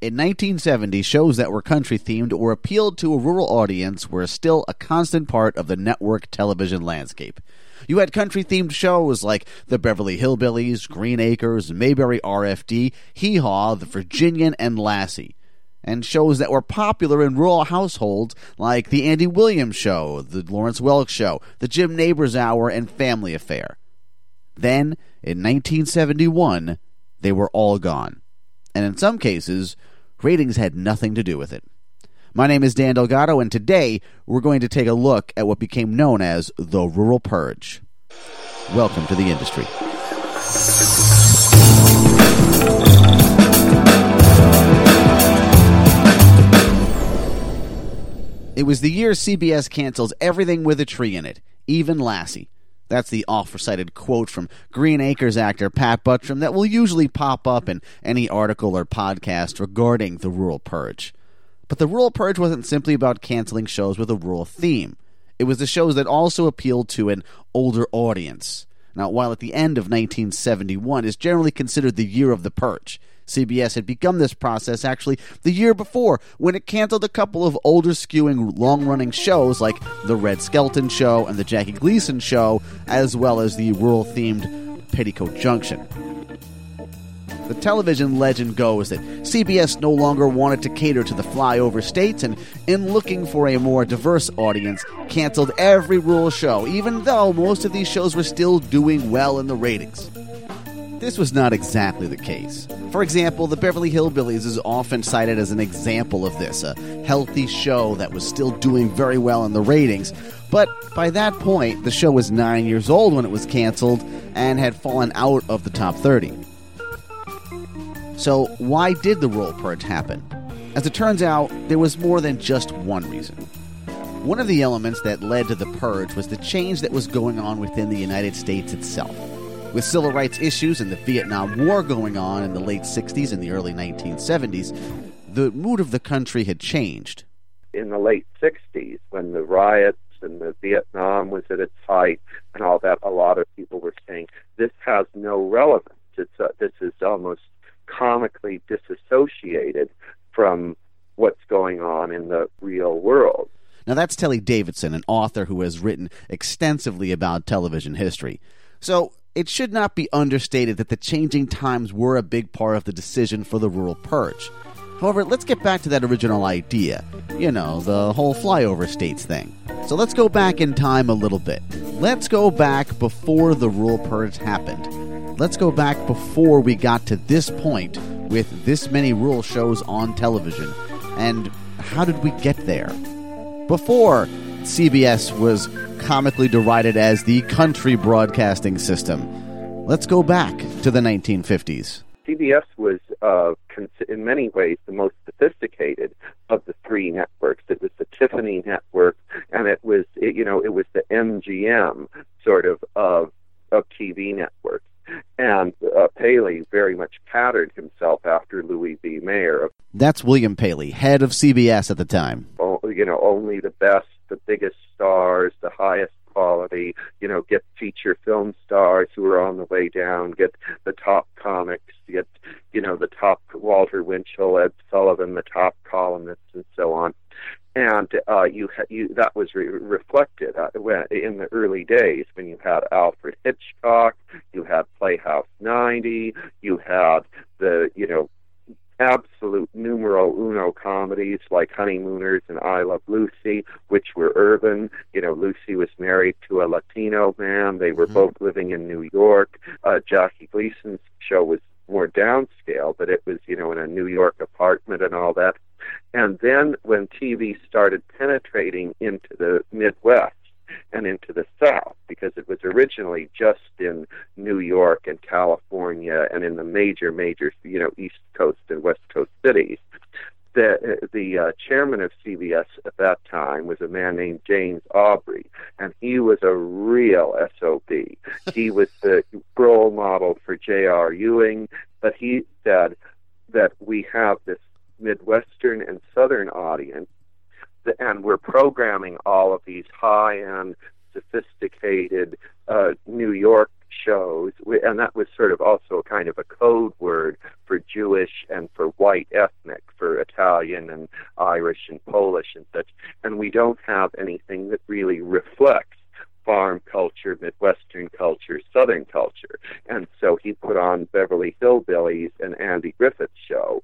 In 1970, shows that were country themed or appealed to a rural audience were still a constant part of the network television landscape. You had country themed shows like the Beverly Hillbillies, Green Acres, Mayberry RFD, Hee Haw, The Virginian, and Lassie. And shows that were popular in rural households like The Andy Williams Show, The Lawrence Welk Show, The Jim Nabors Hour, and Family Affair. Then, in 1971, they were all gone. And in some cases, ratings had nothing to do with it. My name is Dan Delgado, and today we're going to take a look at what became known as the Rural Purge. Welcome to the industry. It was the year CBS cancels everything with a tree in it, even Lassie. That's the oft recited quote from Green Acres actor Pat Buttram that will usually pop up in any article or podcast regarding the rural purge. But the rural purge wasn't simply about canceling shows with a rural theme. It was the shows that also appealed to an older audience. Now, while at the end of 1971 is generally considered the year of the purge, CBS had begun this process actually the year before when it canceled a couple of older skewing long running shows like The Red Skelton Show and The Jackie Gleason Show, as well as the rural themed Petticoat Junction. The television legend goes that CBS no longer wanted to cater to the flyover states and, in looking for a more diverse audience, canceled every rural show, even though most of these shows were still doing well in the ratings. This was not exactly the case. For example, the Beverly Hillbillies is often cited as an example of this, a healthy show that was still doing very well in the ratings. But by that point, the show was nine years old when it was canceled and had fallen out of the top 30. So, why did the rural purge happen? As it turns out, there was more than just one reason. One of the elements that led to the purge was the change that was going on within the United States itself. With civil rights issues and the Vietnam War going on in the late 60s and the early 1970s, the mood of the country had changed. In the late 60s, when the riots and the Vietnam was at its height and all that, a lot of people were saying, this has no relevance. It's, uh, this is almost comically disassociated from what's going on in the real world. Now, that's Telly Davidson, an author who has written extensively about television history. So, it should not be understated that the changing times were a big part of the decision for the rural purge. However, let's get back to that original idea. You know, the whole flyover states thing. So let's go back in time a little bit. Let's go back before the rural purge happened. Let's go back before we got to this point with this many rural shows on television. And how did we get there? Before CBS was comically derided as the country broadcasting system. Let's go back to the 1950s. CBS was, uh, in many ways, the most sophisticated of the three networks. It was the Tiffany network, and it was, it, you know, it was the MGM sort of of of TV networks. And uh, Paley very much patterned himself after Louis B. Mayer. That's William Paley, head of CBS at the time. Oh, you know, only the best, the biggest stars, the highest quality, you know, get feature film stars who are on the way down, get the top comics, get, you know, the top Walter Winchell, Ed Sullivan, the top columnists, and so on. And uh, you, ha- you that was re- reflected uh, when, in the early days when you had Alfred Hitchcock, you had Playhouse 90, you had the you know absolute numero uno comedies like Honeymooners and I Love Lucy, which were urban. You know, Lucy was married to a Latino man. They were mm-hmm. both living in New York. Uh, Jackie Gleason's show was more downscale, but it was, you know, in a New York apartment and all that. And then when TV started penetrating into the Midwest, and into the South because it was originally just in New York and California and in the major, major, you know, East Coast and West Coast cities. The, the uh, chairman of CBS at that time was a man named James Aubrey, and he was a real SOB. he was the role model for J.R. Ewing, but he said that we have this Midwestern and Southern audience and we're programming all of these high-end, sophisticated uh, New York shows, and that was sort of also kind of a code word for Jewish and for white ethnic, for Italian and Irish and Polish and such. And we don't have anything that really reflects farm culture, Midwestern culture, Southern culture. And so he put on Beverly Hillbillies and Andy Griffith's show,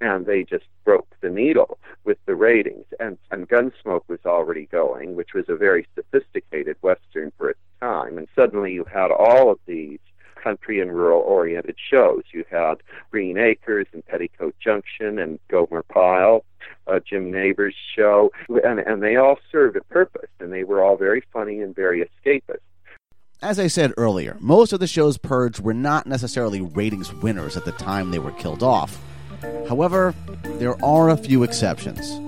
and they just broke the needle with the ratings. And, and Gunsmoke was already going, which was a very sophisticated Western for its time. And suddenly you had all of these country and rural oriented shows. You had Green Acres and Petticoat Junction and Gomer Pyle, uh, Jim Nabors' show, and, and they all served a purpose, and they were all very funny and very escapist. As I said earlier, most of the shows purged were not necessarily ratings winners at the time they were killed off. However, there are a few exceptions.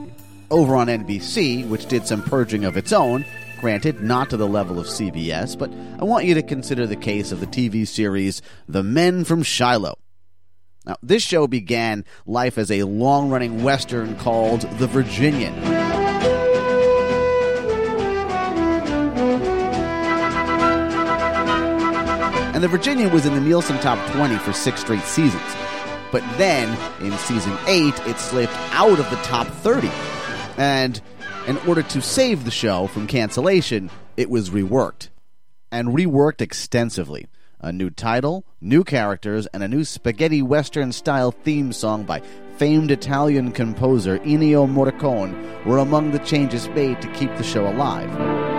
Over on NBC, which did some purging of its own, Granted, not to the level of CBS, but I want you to consider the case of the TV series The Men from Shiloh. Now, this show began life as a long running Western called The Virginian. And The Virginian was in the Nielsen Top 20 for six straight seasons. But then, in season 8, it slipped out of the top 30. And in order to save the show from cancellation, it was reworked. And reworked extensively. A new title, new characters, and a new spaghetti western style theme song by famed Italian composer Ennio Morricone were among the changes made to keep the show alive.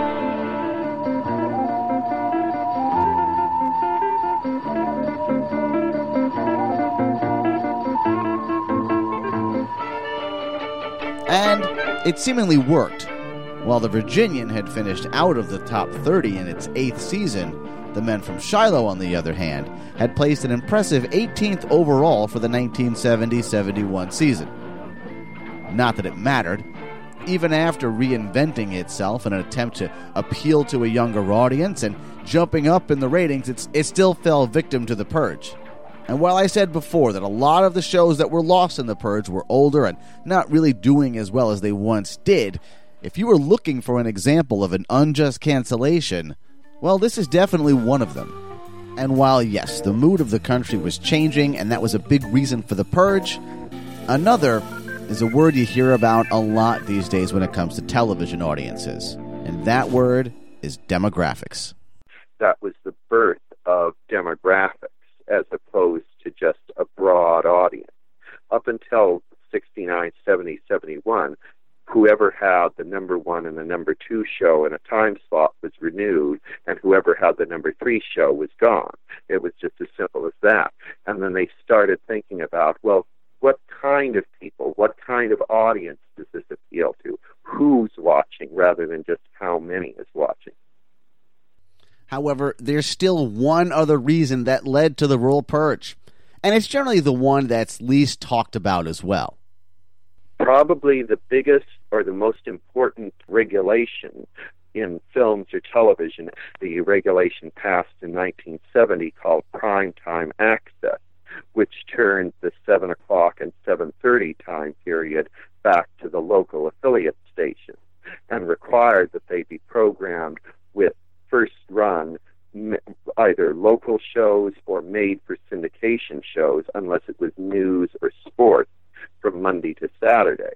It seemingly worked. While the Virginian had finished out of the top 30 in its eighth season, the men from Shiloh, on the other hand, had placed an impressive 18th overall for the 1970 71 season. Not that it mattered. Even after reinventing itself in an attempt to appeal to a younger audience and jumping up in the ratings, it still fell victim to the purge. And while I said before that a lot of the shows that were lost in the Purge were older and not really doing as well as they once did, if you were looking for an example of an unjust cancellation, well, this is definitely one of them. And while, yes, the mood of the country was changing and that was a big reason for the Purge, another is a word you hear about a lot these days when it comes to television audiences. And that word is demographics. That was the birth of demographics as opposed to just a broad audience. Up until 69, 70, 71, whoever had the number one and the number two show in a time slot was renewed, and whoever had the number three show was gone. It was just as simple as that. And then they started thinking about, well, what kind of people, what kind of audience does this appeal to? Who's watching rather than just how many is watching? However, there's still one other reason that led to the rural purge, and it's generally the one that's least talked about as well. Probably the biggest or the most important regulation in films or television, the regulation passed in 1970 called prime time access, which turned the 7 o'clock and 7.30 time period back to the local affiliate stations and required that they be programmed with first run either local shows or made for syndication shows, unless it was news or sports from Monday to Saturday.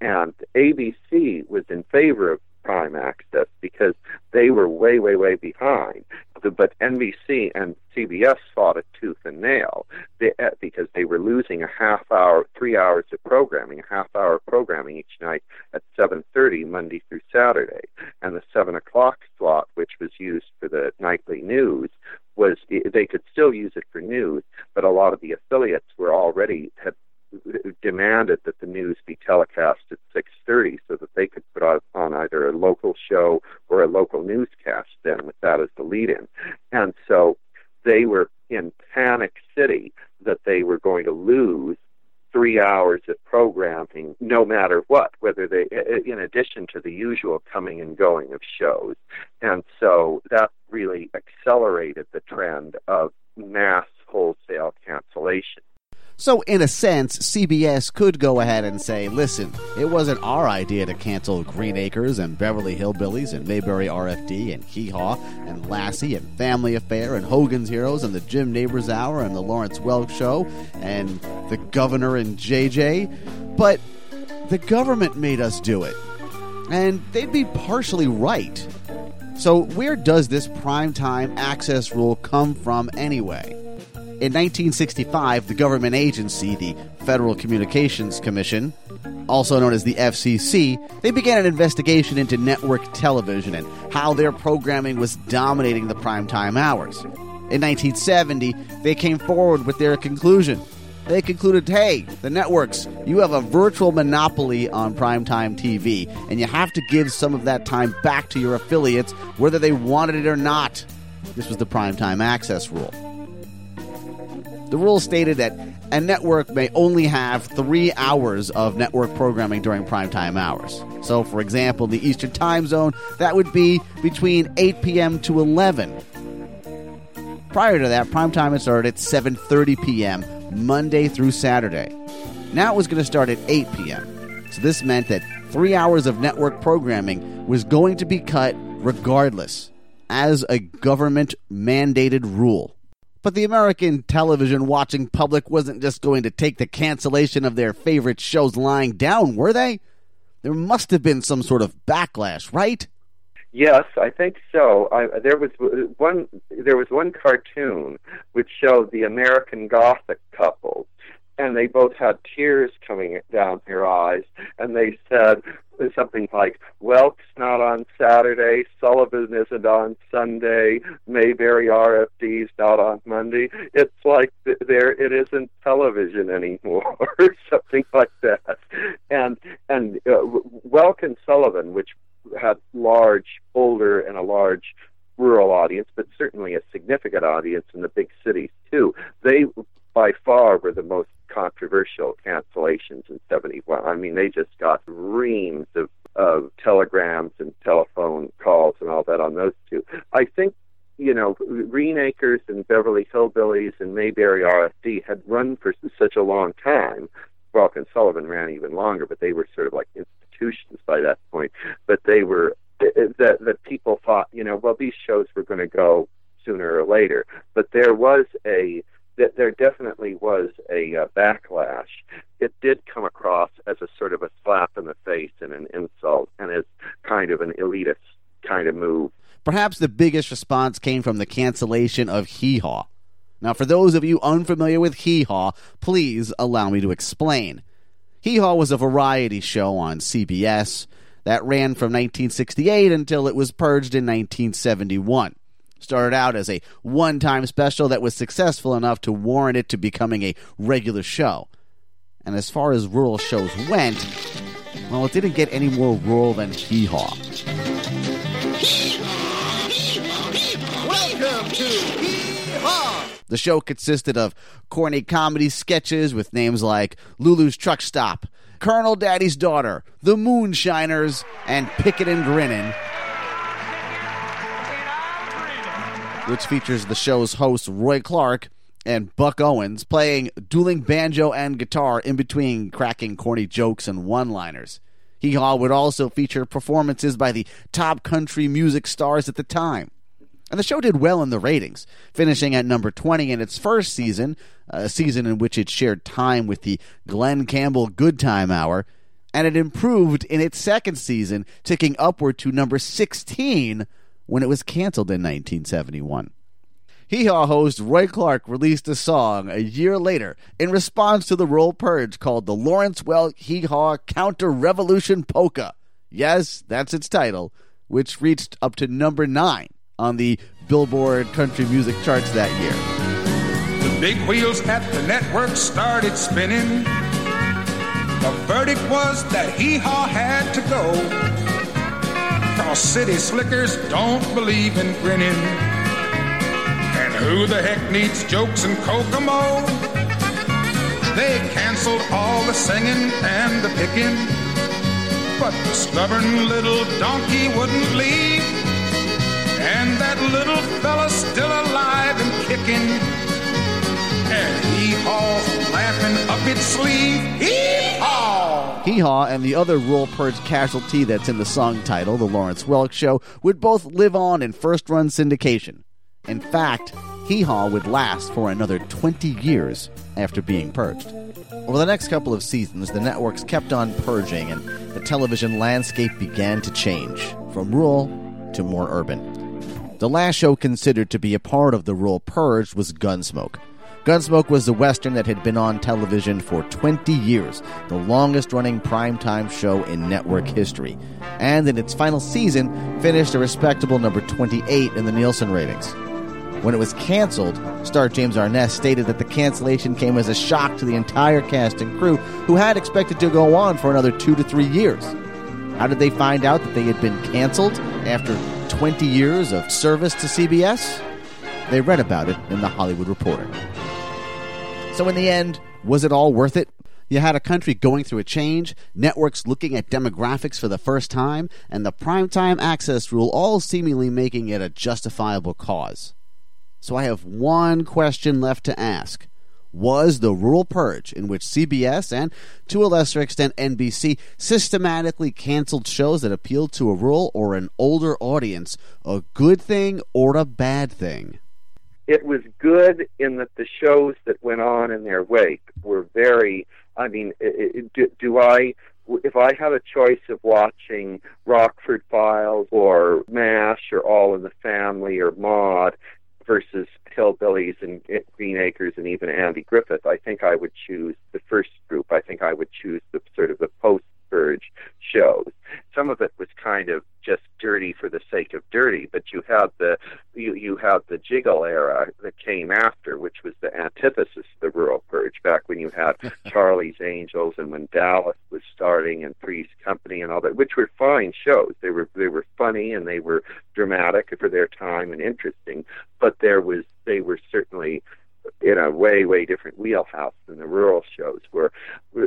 And ABC was in favor of prime access because they were way, way, way behind. But NBC and CBS fought it tooth and nail uh, because they were losing a half hour, three hours of programming, a half hour of programming each night at 7:30 Monday through Saturday, and the seven o'clock slot, which was used for the nightly news, was they could still use it for news, but a lot of the affiliates were already had demanded that the news be telecast at 6:30 so that they could put on either a local show or a local newscast then with that as the lead-in. And so they were in panic city that they were going to lose three hours of programming no matter what whether they in addition to the usual coming and going of shows and so that really accelerated the trend of mass wholesale cancellation So, in a sense, CBS could go ahead and say, listen, it wasn't our idea to cancel Green Acres and Beverly Hillbillies and Mayberry RFD and Hee Haw and Lassie and Family Affair and Hogan's Heroes and the Jim Nabors Hour and the Lawrence Welk Show and the Governor and JJ. But the government made us do it. And they'd be partially right. So, where does this primetime access rule come from anyway? In 1965, the government agency, the Federal Communications Commission, also known as the FCC, they began an investigation into network television and how their programming was dominating the primetime hours. In 1970, they came forward with their conclusion. They concluded, hey, the networks, you have a virtual monopoly on primetime TV, and you have to give some of that time back to your affiliates, whether they wanted it or not. This was the primetime access rule. The rule stated that a network may only have three hours of network programming during primetime hours. So, for example, the Eastern Time Zone, that would be between 8 p.m. to 11. Prior to that, primetime had started at 7:30 p.m. Monday through Saturday. Now it was going to start at 8 p.m. So this meant that three hours of network programming was going to be cut regardless, as a government mandated rule. But the American television watching public wasn't just going to take the cancellation of their favorite shows lying down, were they? There must have been some sort of backlash, right? Yes, I think so. I, there was one. There was one cartoon which showed the American Gothic couple, and they both had tears coming down their eyes, and they said, something like Welk's not on Saturday, Sullivan isn't on Sunday, Mayberry RFD's not on Monday. It's like there it isn't television anymore, or something like that. And and uh, Welk and Sullivan, which had large older and a large rural audience, but certainly a significant audience in the big cities too. They by far were the most controversial cancellations in 71. I mean, they just got reams of, of telegrams and telephone calls and all that on those two. I think, you know, Green Acres and Beverly Hillbillies and Mayberry RFD had run for such a long time. Welk and Sullivan ran even longer, but they were sort of like institutions by that point. But they were, eh, eh, that, that people thought, you know, well, these shows were going to go sooner or later. But there was a, that there definitely was a uh, backlash. It did come across as a sort of a slap in the face and an insult, and as kind of an elitist kind of move. Perhaps the biggest response came from the cancellation of Hee Haw. Now, for those of you unfamiliar with Hee Haw, please allow me to explain. Hee Haw was a variety show on CBS that ran from 1968 until it was purged in 1971. Started out as a one time special that was successful enough to warrant it to becoming a regular show. And as far as rural shows went, well, it didn't get any more rural than Hee Haw. Welcome to Hee Haw! The show consisted of corny comedy sketches with names like Lulu's Truck Stop, Colonel Daddy's Daughter, The Moonshiners, and Pickin' and Grinnin'. Which features the show's host Roy Clark and Buck Owens playing dueling banjo and guitar in between cracking corny jokes and one liners. Hee Haw would also feature performances by the top country music stars at the time. And the show did well in the ratings, finishing at number 20 in its first season, a season in which it shared time with the Glen Campbell Good Time Hour, and it improved in its second season, ticking upward to number 16 when it was canceled in 1971. Hee Haw host Roy Clark released a song a year later in response to the rural purge called the Lawrence Welk Hee Haw Counter Revolution Polka. Yes, that's its title, which reached up to number nine on the Billboard country music charts that year. The big wheels at the network started spinning. The verdict was that Hee Haw had to go. Cause city slickers don't believe in grinning. And who the heck needs jokes and Kokomo? They canceled all the singing and the picking. But the stubborn little donkey wouldn't leave. And that little fella's still alive and kicking. Yeah, hee haw's its sleeve. Hee haw! Hee Haw and the other rural purge casualty that's in the song title, The Lawrence Welk Show, would both live on in first run syndication. In fact, Hee Haw would last for another 20 years after being purged. Over the next couple of seasons, the networks kept on purging and the television landscape began to change from rural to more urban. The last show considered to be a part of the rural purge was Gunsmoke. Gunsmoke was the Western that had been on television for 20 years, the longest running primetime show in network history, and in its final season finished a respectable number 28 in the Nielsen ratings. When it was canceled, star James Arness stated that the cancellation came as a shock to the entire cast and crew, who had expected to go on for another two to three years. How did they find out that they had been canceled after 20 years of service to CBS? They read about it in The Hollywood Reporter. So, in the end, was it all worth it? You had a country going through a change, networks looking at demographics for the first time, and the primetime access rule all seemingly making it a justifiable cause. So I have one question left to ask. Was the rural purge in which CBS and, to a lesser extent, NBC systematically canceled shows that appealed to a rural or an older audience a good thing or a bad thing? It was good in that the shows that went on in their wake were very i mean do, do i if i have a choice of watching rockford files or mash or all in the family or maude versus hillbillies and green acres and even andy griffith i think i would choose the first group. I think i would choose the sort of the post purge shows some of it was kind of just dirty for the sake of dirty, but you had the you you had the jiggle era that came after, which was the antithesis of the rural purge. Back when you had Charlie's Angels and when Dallas was starting and Three's Company and all that, which were fine shows. They were they were funny and they were dramatic for their time and interesting, but there was they were certainly in a way way different wheelhouse than the rural shows were,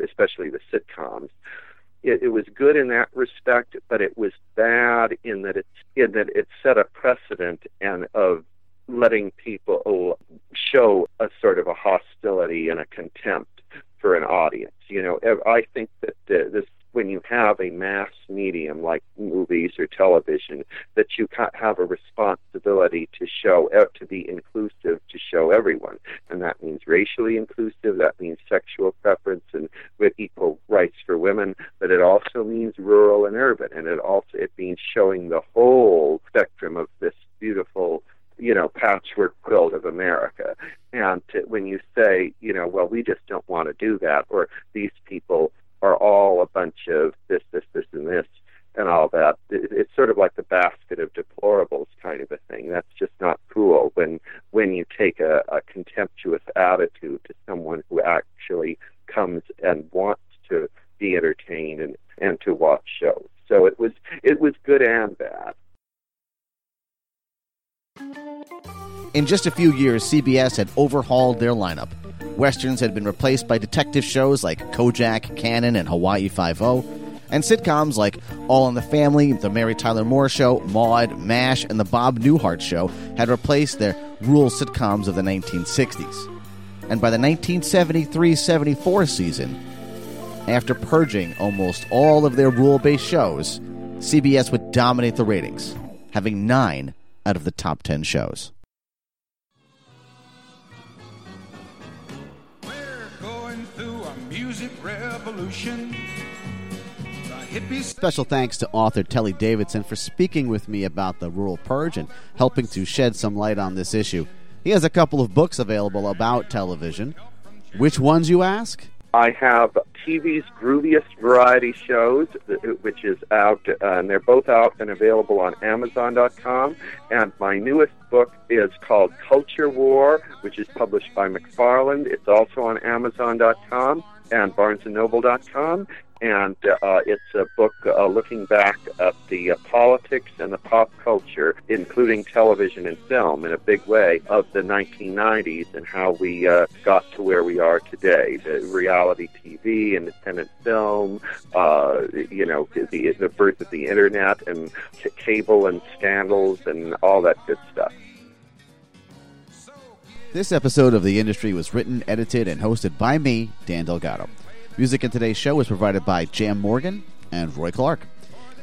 especially the sitcoms it, it was good in that respect, but it was bad in that it in that it set a precedent and of letting people show a sort of a hostility and a contempt for an audience. You know, I think that uh, this when you have a mass medium like movies or television, that you have a responsibility to show, to be inclusive, to show everyone. And that means racially inclusive, that means sexual preference and with equal rights for women, but it also means rural and urban. And it also, it means showing the whole spectrum of this beautiful you know, patchwork quilt of America. And to, when you say, you know, well, we just don't want to do that, or these people are all bunch of this, this, this, and this, and all that. It, it's sort of like the basket of deplorables kind of a thing. That's just not cool when when you take a, a contemptuous attitude to someone who actually comes and wants to be entertained and, and to watch shows. So it was it was good and bad. In just a few years, CBS had overhauled their lineup. Westerns had been replaced by detective shows like Kojak, Cannon, and Hawaii Five-O, and sitcoms like All in the Family, The Mary Tyler Moore Show, Maude, MASH, and The Bob Newhart Show had replaced their rural sitcoms of the 1960s. And by the 1973 74 season, after purging almost all of their rural based shows, CBS would dominate the ratings, having nine out of the top 10 shows. Revolution. Special thanks to author Telly Davidson for speaking with me about the rural purge and helping to shed some light on this issue. He has a couple of books available about television. Which ones, you ask? I have TV's Grooviest Variety Shows, which is out, uh, and they're both out and available on Amazon.com. And my newest book is called Culture War, which is published by McFarland. It's also on Amazon.com and BarnesandNoble.com. And uh, it's a book uh, looking back at the uh, politics and the pop culture, including television and film, in a big way, of the 1990s and how we uh, got to where we are today. The reality TV, independent film, uh, you know, the, the birth of the internet and cable and scandals and all that good stuff. This episode of The Industry was written, edited, and hosted by me, Dan Delgado. Music in today's show was provided by Jam Morgan and Roy Clark.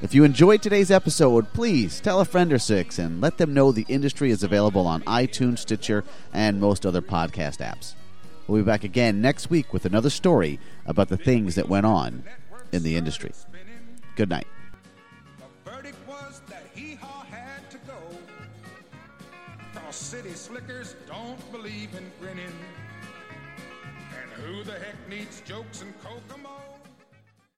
If you enjoyed today's episode, please tell a friend or six and let them know the industry is available on iTunes, Stitcher, and most other podcast apps. We'll be back again next week with another story about the things that went on in the industry. Good night. Slickers don't believe in grinning. And who the heck needs jokes and Kokomo?